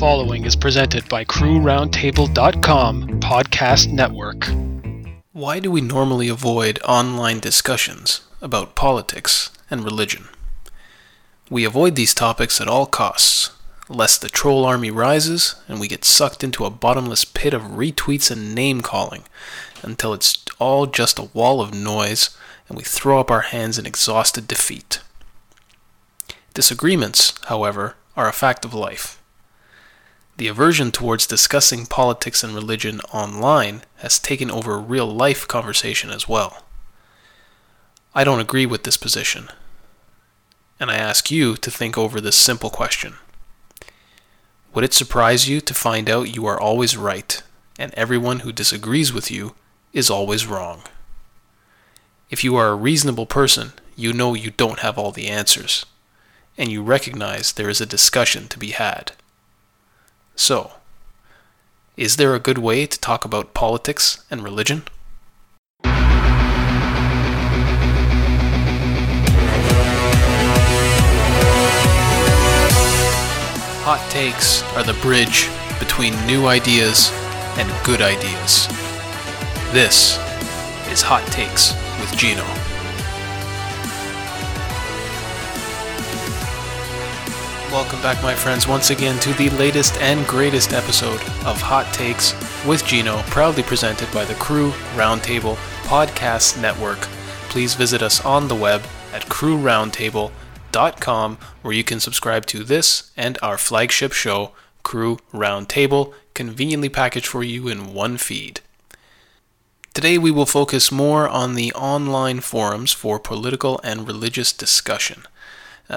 following is presented by CrewRoundtable.com Podcast Network. Why do we normally avoid online discussions about politics and religion? We avoid these topics at all costs, lest the troll army rises and we get sucked into a bottomless pit of retweets and name calling until it's all just a wall of noise and we throw up our hands in exhausted defeat. Disagreements, however, are a fact of life. The aversion towards discussing politics and religion online has taken over real life conversation as well. I don't agree with this position, and I ask you to think over this simple question. Would it surprise you to find out you are always right, and everyone who disagrees with you is always wrong? If you are a reasonable person, you know you don't have all the answers, and you recognize there is a discussion to be had. So, is there a good way to talk about politics and religion? Hot takes are the bridge between new ideas and good ideas. This is Hot Takes with Gino. Welcome back, my friends, once again to the latest and greatest episode of Hot Takes with Gino, proudly presented by the Crew Roundtable Podcast Network. Please visit us on the web at crewroundtable.com, where you can subscribe to this and our flagship show, Crew Roundtable, conveniently packaged for you in one feed. Today, we will focus more on the online forums for political and religious discussion.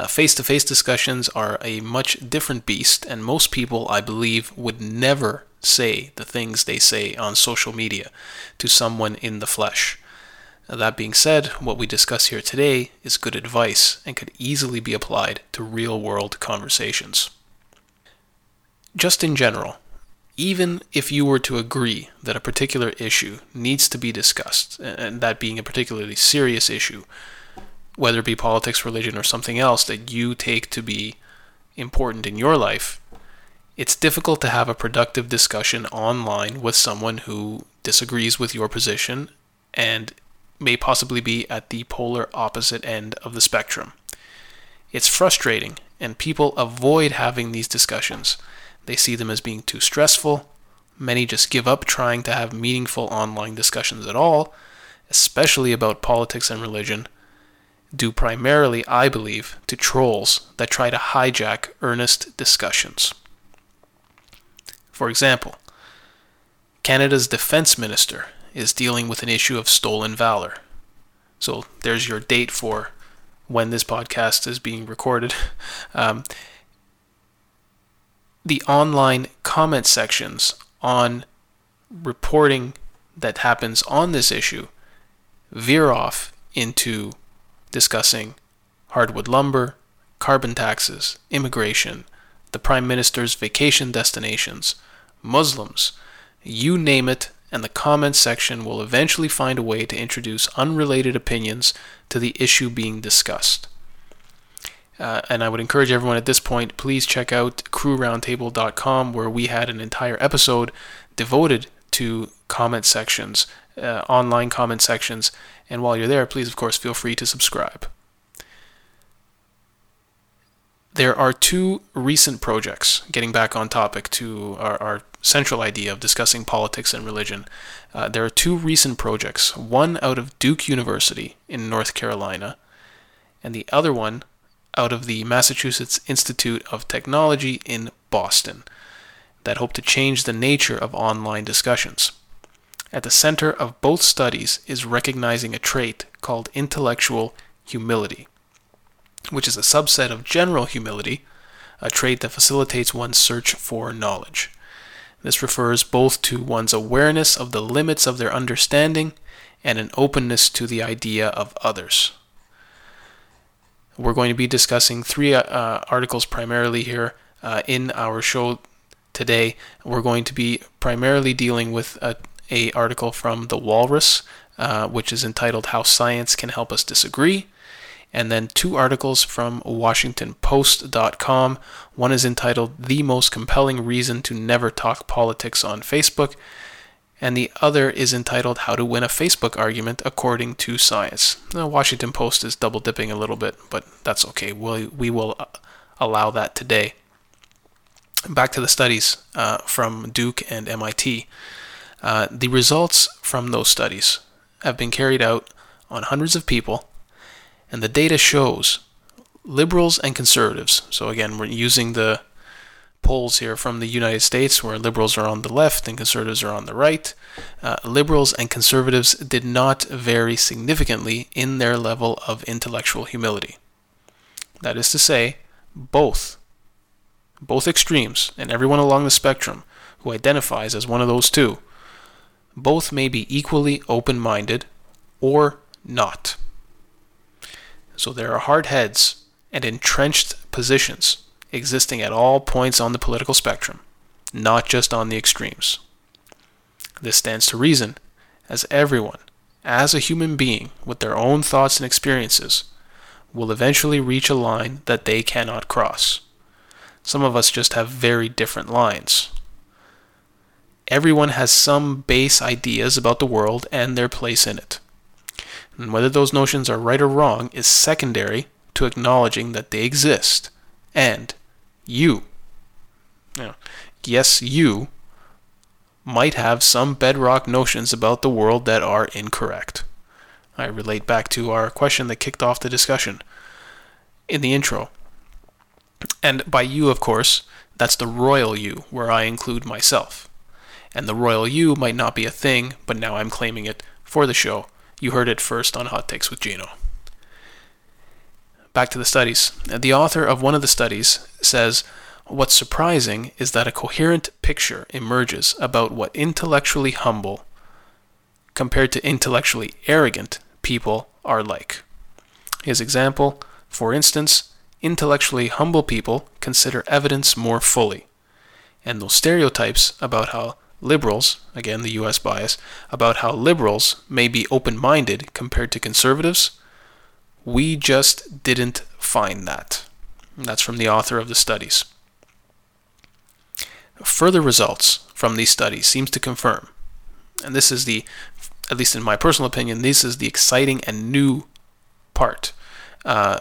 Face to face discussions are a much different beast, and most people, I believe, would never say the things they say on social media to someone in the flesh. Uh, that being said, what we discuss here today is good advice and could easily be applied to real world conversations. Just in general, even if you were to agree that a particular issue needs to be discussed, and that being a particularly serious issue, whether it be politics, religion, or something else that you take to be important in your life, it's difficult to have a productive discussion online with someone who disagrees with your position and may possibly be at the polar opposite end of the spectrum. It's frustrating, and people avoid having these discussions. They see them as being too stressful. Many just give up trying to have meaningful online discussions at all, especially about politics and religion, due primarily, I believe, to trolls that try to hijack earnest discussions. For example, Canada's defense minister is dealing with an issue of stolen valor. So there's your date for when this podcast is being recorded. Um, the online comment sections on reporting that happens on this issue veer off into discussing hardwood lumber, carbon taxes, immigration, the Prime Minister's vacation destinations, Muslims, you name it, and the comments section will eventually find a way to introduce unrelated opinions to the issue being discussed. Uh, and I would encourage everyone at this point, please check out crewroundtable.com, where we had an entire episode devoted to comment sections, uh, online comment sections. And while you're there, please, of course, feel free to subscribe. There are two recent projects, getting back on topic to our, our central idea of discussing politics and religion. Uh, there are two recent projects, one out of Duke University in North Carolina, and the other one out of the Massachusetts Institute of Technology in Boston, that hope to change the nature of online discussions. At the center of both studies is recognizing a trait called intellectual humility, which is a subset of general humility, a trait that facilitates one's search for knowledge. This refers both to one's awareness of the limits of their understanding and an openness to the idea of others. We're going to be discussing three uh, articles primarily here uh, in our show today. We're going to be primarily dealing with a a article from The Walrus, uh, which is entitled How Science Can Help Us Disagree. and then two articles from WashingtonPost.com. One is entitled The Most Compelling Reason to Never Talk Politics on Facebook, and the other is entitled How to Win a Facebook Argument According to Science. The Washington Post is double dipping a little bit, but that's okay. we we will uh, allow that today. Back to the studies uh, from Duke and MIT. Uh, the results from those studies have been carried out on hundreds of people and the data shows liberals and conservatives. So again, we're using the polls here from the United States where liberals are on the left and conservatives are on the right. Uh, liberals and conservatives did not vary significantly in their level of intellectual humility. That is to say, both, both extremes, and everyone along the spectrum who identifies as one of those two, both may be equally open minded or not. So there are hard heads and entrenched positions existing at all points on the political spectrum, not just on the extremes. This stands to reason, as everyone, as a human being with their own thoughts and experiences, will eventually reach a line that they cannot cross. Some of us just have very different lines. Everyone has some base ideas about the world and their place in it and whether those notions are right or wrong is secondary to acknowledging that they exist. And you, you yes, you might have some bedrock notions about the world that are incorrect. I relate back to our question that kicked off the discussion in the intro. And by you, of course, that's the royal you, where I include myself. And the royal you might not be a thing, but now I'm claiming it for the show you heard it first on Hot Takes with Gino. Back to the studies. The author of one of the studies says, What's surprising is that a coherent picture emerges about what intellectually humble, compared to intellectually arrogant, people are like. His example, for instance, intellectually humble people consider evidence more fully, and those stereotypes about how liberals, again the US bias, about how liberals may be open minded compared to conservatives, we just didn't find that. And that's from the author of the studies. Further results from these studies seems to confirm, and this is the, at least in my personal opinion, this is the exciting and new part. Uh,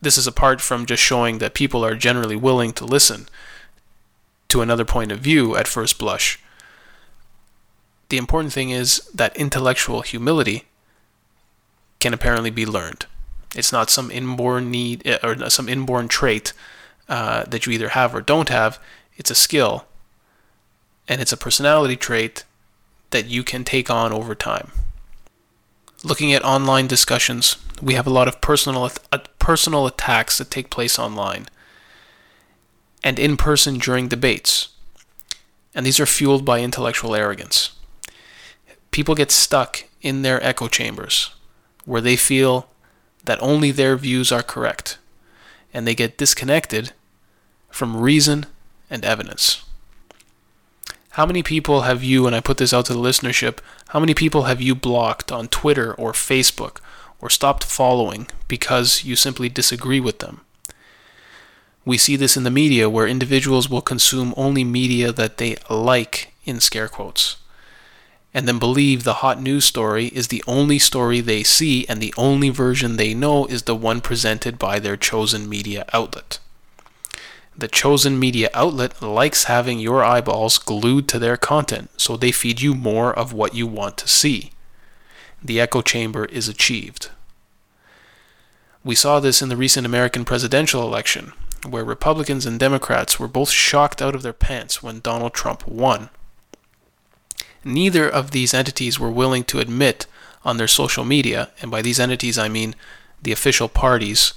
this is apart from just showing that people are generally willing to listen to another point of view at first blush. The important thing is that intellectual humility can apparently be learned. It's not some inborn need eh, or some inborn trait uh, that you either have or don't have. It's a skill, and it's a personality trait that you can take on over time. Looking at online discussions, we have a lot of personal uh, personal attacks that take place online and in person during debates. And these are fueled by intellectual arrogance. People get stuck in their echo chambers where they feel that only their views are correct, and they get disconnected from reason and evidence. How many people have you, and I put this out to the listenership, how many people have you blocked on Twitter or Facebook or stopped following because you simply disagree with them? We see this in the media where individuals will consume only media that they like, in scare quotes, and then believe the hot news story is the only story they see and the only version they know is the one presented by their chosen media outlet. The chosen media outlet likes having your eyeballs glued to their content, so they feed you more of what you want to see. The echo chamber is achieved. We saw this in the recent American presidential election, where Republicans and Democrats were both shocked out of their pants when Donald Trump won. Neither of these entities were willing to admit on their social media, and by these entities I mean the official parties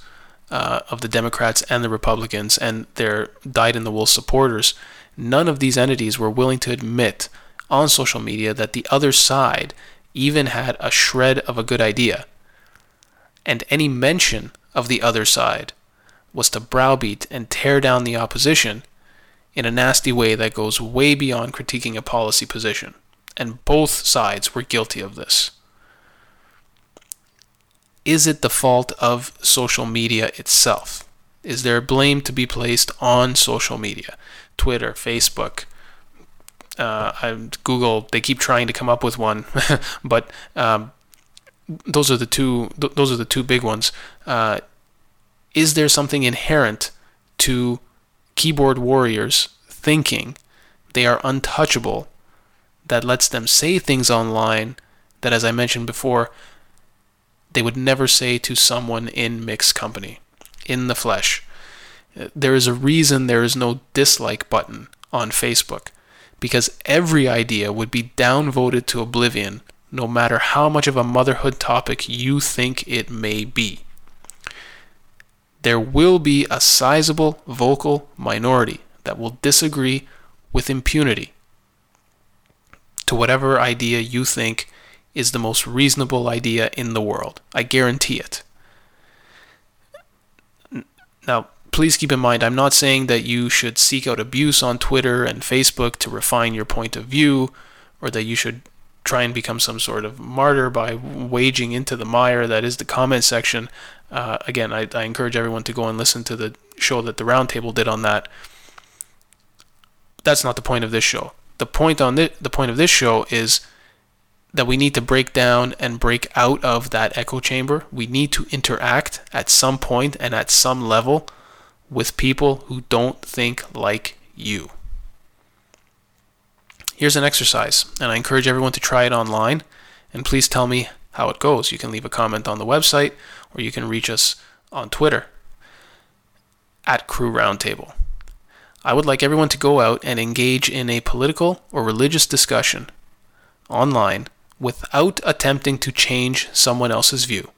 uh, of the Democrats and the Republicans and their dyed in the wool supporters, none of these entities were willing to admit on social media that the other side even had a shred of a good idea. And any mention of the other side was to browbeat and tear down the opposition in a nasty way that goes way beyond critiquing a policy position. And both sides were guilty of this. is it the fault of social media itself? Is there blame to be placed on social media? Twitter, Facebook, uh, Google, they keep trying to come up with one, but um, those are the two. Th- those are the two big ones. Uh, is there something inherent to keyboard warriors thinking they are untouchable that lets them say things online that, as I mentioned before, they would never say to someone in mixed company, in the flesh. There is a reason there is no dislike button on Facebook because every idea would be downvoted to oblivion no matter how much of a motherhood topic you think it may be. There will be a sizable vocal minority that will disagree with impunity to whatever idea you think is the most reasonable idea in the world. I guarantee it. Now, please keep in mind, I'm not saying that you should seek out abuse on Twitter and Facebook to refine your point of view, or that you should try and become some sort of martyr by waging into the mire that is the comment section. Uh, again, I, I encourage everyone to go and listen to the show that the Roundtable did on that. That's not the point of this show. The point on the, the point of this show is that we need to break down and break out of that echo chamber. We need to interact at some point and at some level with people who don't think like you. Here's an exercise, and I encourage everyone to try it online. And please tell me how it goes. You can leave a comment on the website or you can reach us on Twitter at Crew Roundtable. I would like everyone to go out and engage in a political or religious discussion online without attempting to change someone else's view.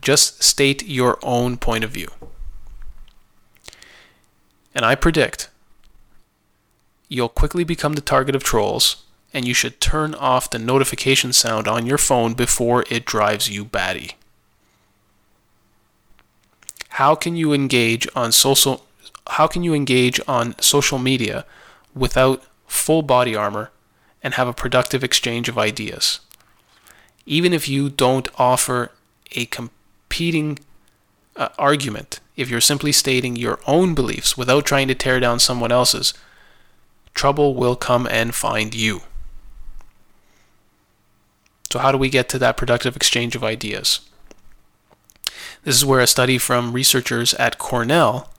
Just state your own point of view. And I predict you'll quickly become the target of trolls, and you should turn off the notification sound on your phone before it drives you batty. How can you engage on social how can you engage on social media without full body armor and have a productive exchange of ideas. Even if you don't offer a competing uh, argument, if you're simply stating your own beliefs without trying to tear down someone else's, trouble will come and find you. So, how do we get to that productive exchange of ideas? This is where a study from researchers at Cornell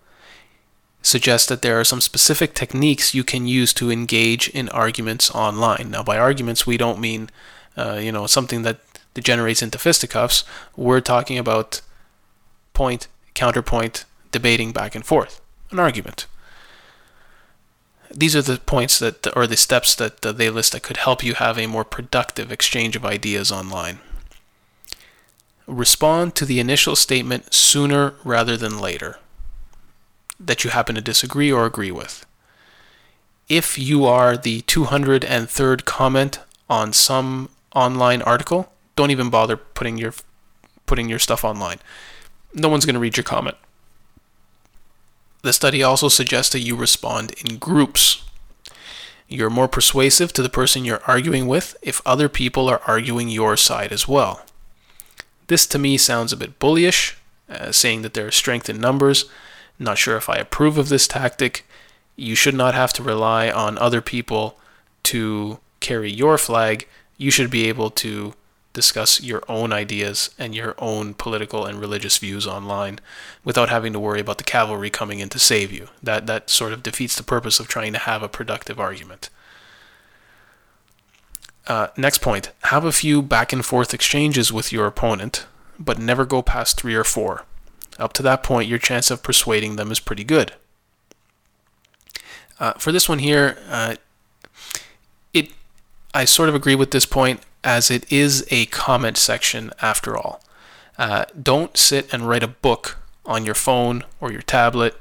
suggests that there are some specific techniques you can use to engage in arguments online. Now, by arguments, we don't mean uh, you know something that degenerates into fisticuffs. We're talking about point, counterpoint, debating back and forth, an argument. These are the points that, or the steps that they list that could help you have a more productive exchange of ideas online. Respond to the initial statement sooner rather than later that you happen to disagree or agree with. If you are the 203rd comment on some online article, don't even bother putting your putting your stuff online. No one's going to read your comment. The study also suggests that you respond in groups. You're more persuasive to the person you're arguing with if other people are arguing your side as well. This to me sounds a bit bullyish, uh, saying that there is strength in numbers, not sure if I approve of this tactic. You should not have to rely on other people to carry your flag. You should be able to discuss your own ideas and your own political and religious views online without having to worry about the cavalry coming in to save you. That that sort of defeats the purpose of trying to have a productive argument. Uh, next point: have a few back and forth exchanges with your opponent, but never go past three or four. Up to that point, your chance of persuading them is pretty good. Uh, for this one here, uh, it I sort of agree with this point as it is a comment section after all. Uh, don't sit and write a book on your phone or your tablet.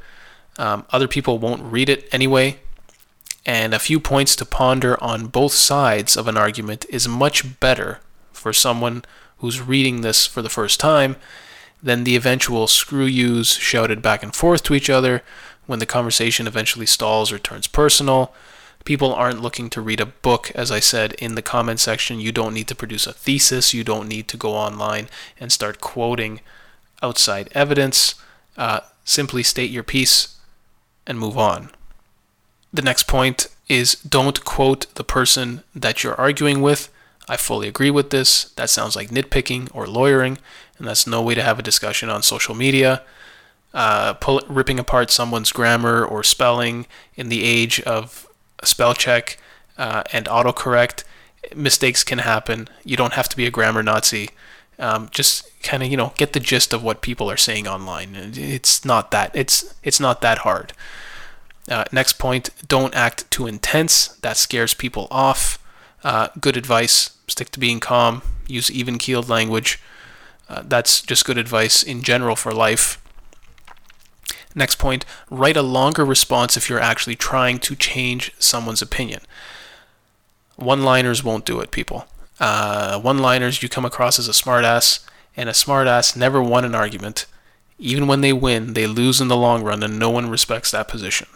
Um, other people won't read it anyway. And a few points to ponder on both sides of an argument is much better for someone who's reading this for the first time than the eventual screw yous shouted back and forth to each other when the conversation eventually stalls or turns personal. People aren't looking to read a book, as I said in the comment section. You don't need to produce a thesis. You don't need to go online and start quoting outside evidence. Uh, simply state your piece and move on. The next point is don't quote the person that you're arguing with. I fully agree with this. That sounds like nitpicking or lawyering, and that's no way to have a discussion on social media. Uh, pull, ripping apart someone's grammar or spelling in the age of spell check uh, and autocorrect, mistakes can happen. You don't have to be a grammar Nazi. Um, just kind of you know get the gist of what people are saying online. It's not that it's it's not that hard. Uh, next point: don't act too intense. That scares people off. Uh, good advice: stick to being calm. Use even-keeled language. Uh, that's just good advice in general for life. Next point: write a longer response if you're actually trying to change someone's opinion. One-liners won't do it, people. Uh, one-liners you come across as a smartass, and a smartass never won an argument. Even when they win, they lose in the long run, and no one respects that position.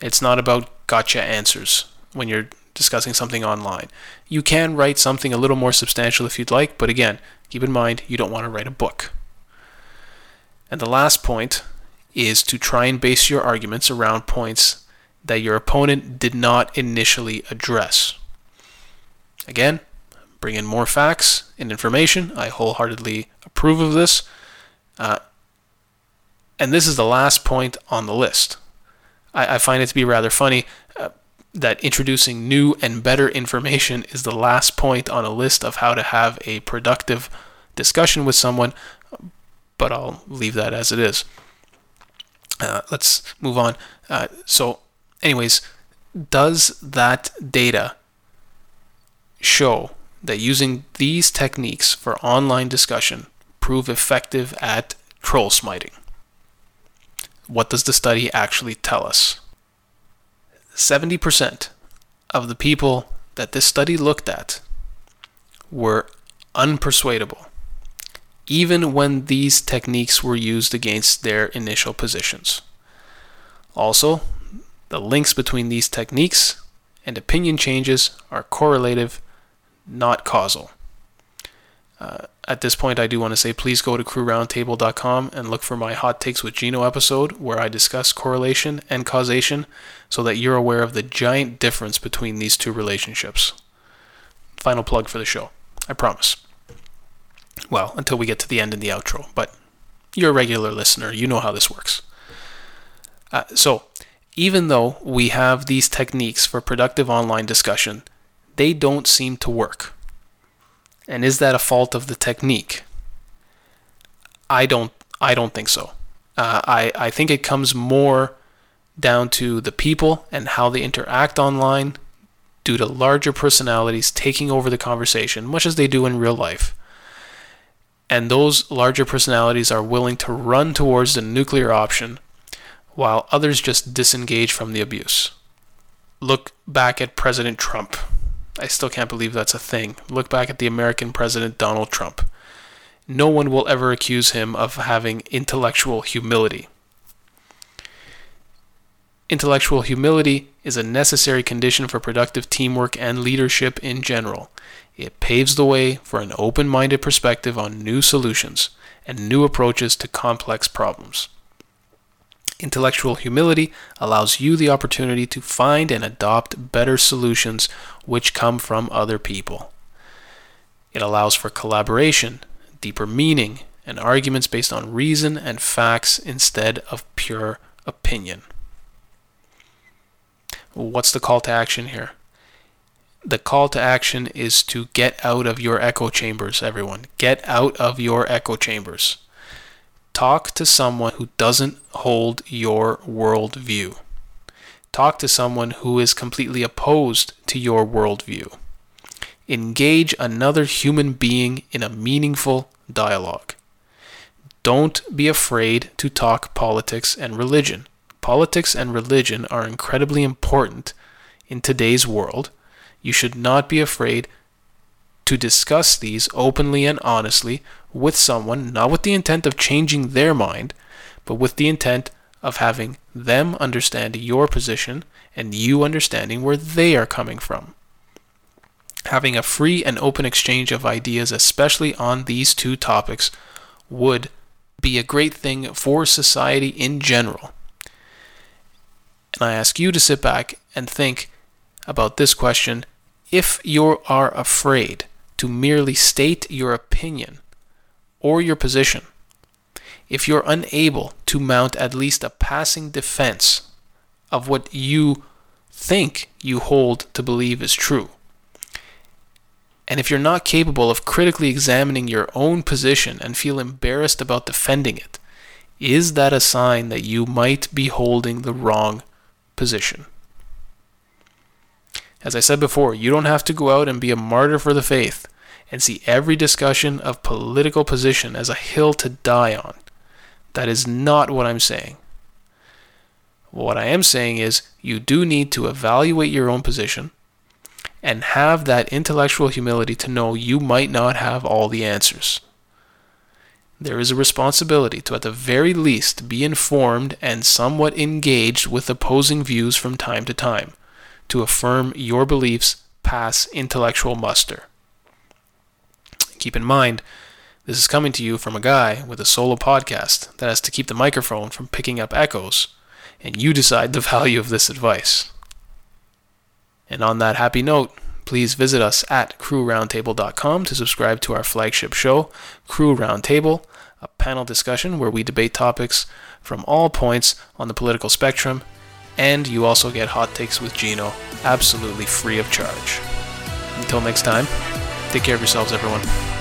It's not about gotcha answers when you're discussing something online. You can write something a little more substantial if you'd like, but again, keep in mind you don't want to write a book. And the last point is to try and base your arguments around points that your opponent did not initially address. Again, bring in more facts and information. I wholeheartedly approve of this. Uh, and this is the last point on the list. I, I find it to be rather funny uh, that introducing new and better information is the last point on a list of how to have a productive discussion with someone, but I'll leave that as it is. Uh, let's move on. Uh, so, anyways, does that data show that using these techniques for online discussion prove effective at troll smiting? What does the study actually tell us? 70% of the people that this study looked at were unpersuadable, even when these techniques were used against their initial positions. Also, the links between these techniques and opinion changes are correlative, not causal. Uh, at this point, I do want to say please go to crewroundtable.com and look for my Hot Takes with Gino episode where I discuss correlation and causation so that you're aware of the giant difference between these two relationships. Final plug for the show. I promise. Well, until we get to the end in the outro, but you're a regular listener. You know how this works. Uh, so, even though we have these techniques for productive online discussion, they don't seem to work. And is that a fault of the technique? I don't. I don't think so. Uh, I I think it comes more down to the people and how they interact online, due to larger personalities taking over the conversation, much as they do in real life. And those larger personalities are willing to run towards the nuclear option, while others just disengage from the abuse. Look back at President Trump. I still can't believe that's a thing. Look back at the American president Donald Trump. No one will ever accuse him of having intellectual humility. Intellectual humility is a necessary condition for productive teamwork and leadership in general. It paves the way for an open minded perspective on new solutions and new approaches to complex problems. Intellectual humility allows you the opportunity to find and adopt better solutions which come from other people. It allows for collaboration, deeper meaning, and arguments based on reason and facts instead of pure opinion. What's the call to action here? The call to action is to get out of your echo chambers, everyone. Get out of your echo chambers. Talk to someone who doesn't hold your worldview. Talk to someone who is completely opposed to your worldview. Engage another human being in a meaningful dialogue. Don't be afraid to talk politics and religion. Politics and religion are incredibly important in today's world. You should not be afraid to discuss these openly and honestly with someone, not with the intent of changing their mind, but with the intent of having them understand your position and you understanding where they are coming from. Having a free and open exchange of ideas, especially on these two topics, would be a great thing for society in general. And I ask you to sit back and think about this question. If you are afraid to merely state your opinion or your position, if you're unable to mount at least a passing defense of what you think you hold to believe is true, and if you're not capable of critically examining your own position and feel embarrassed about defending it, is that a sign that you might be holding the wrong position? As I said before, you don't have to go out and be a martyr for the faith and see every discussion of political position as a hill to die on. That is not what I'm saying. What I am saying is you do need to evaluate your own position and have that intellectual humility to know you might not have all the answers. There is a responsibility to, at the very least, be informed and somewhat engaged with opposing views from time to time, to affirm your beliefs pass intellectual muster. Keep in mind, this is coming to you from a guy with a solo podcast that has to keep the microphone from picking up echoes, and you decide the value of this advice. And on that happy note, please visit us at crewroundtable.com to subscribe to our flagship show, Crew Roundtable, a panel discussion where we debate topics from all points on the political spectrum, and you also get hot takes with Gino absolutely free of charge. Until next time, take care of yourselves, everyone.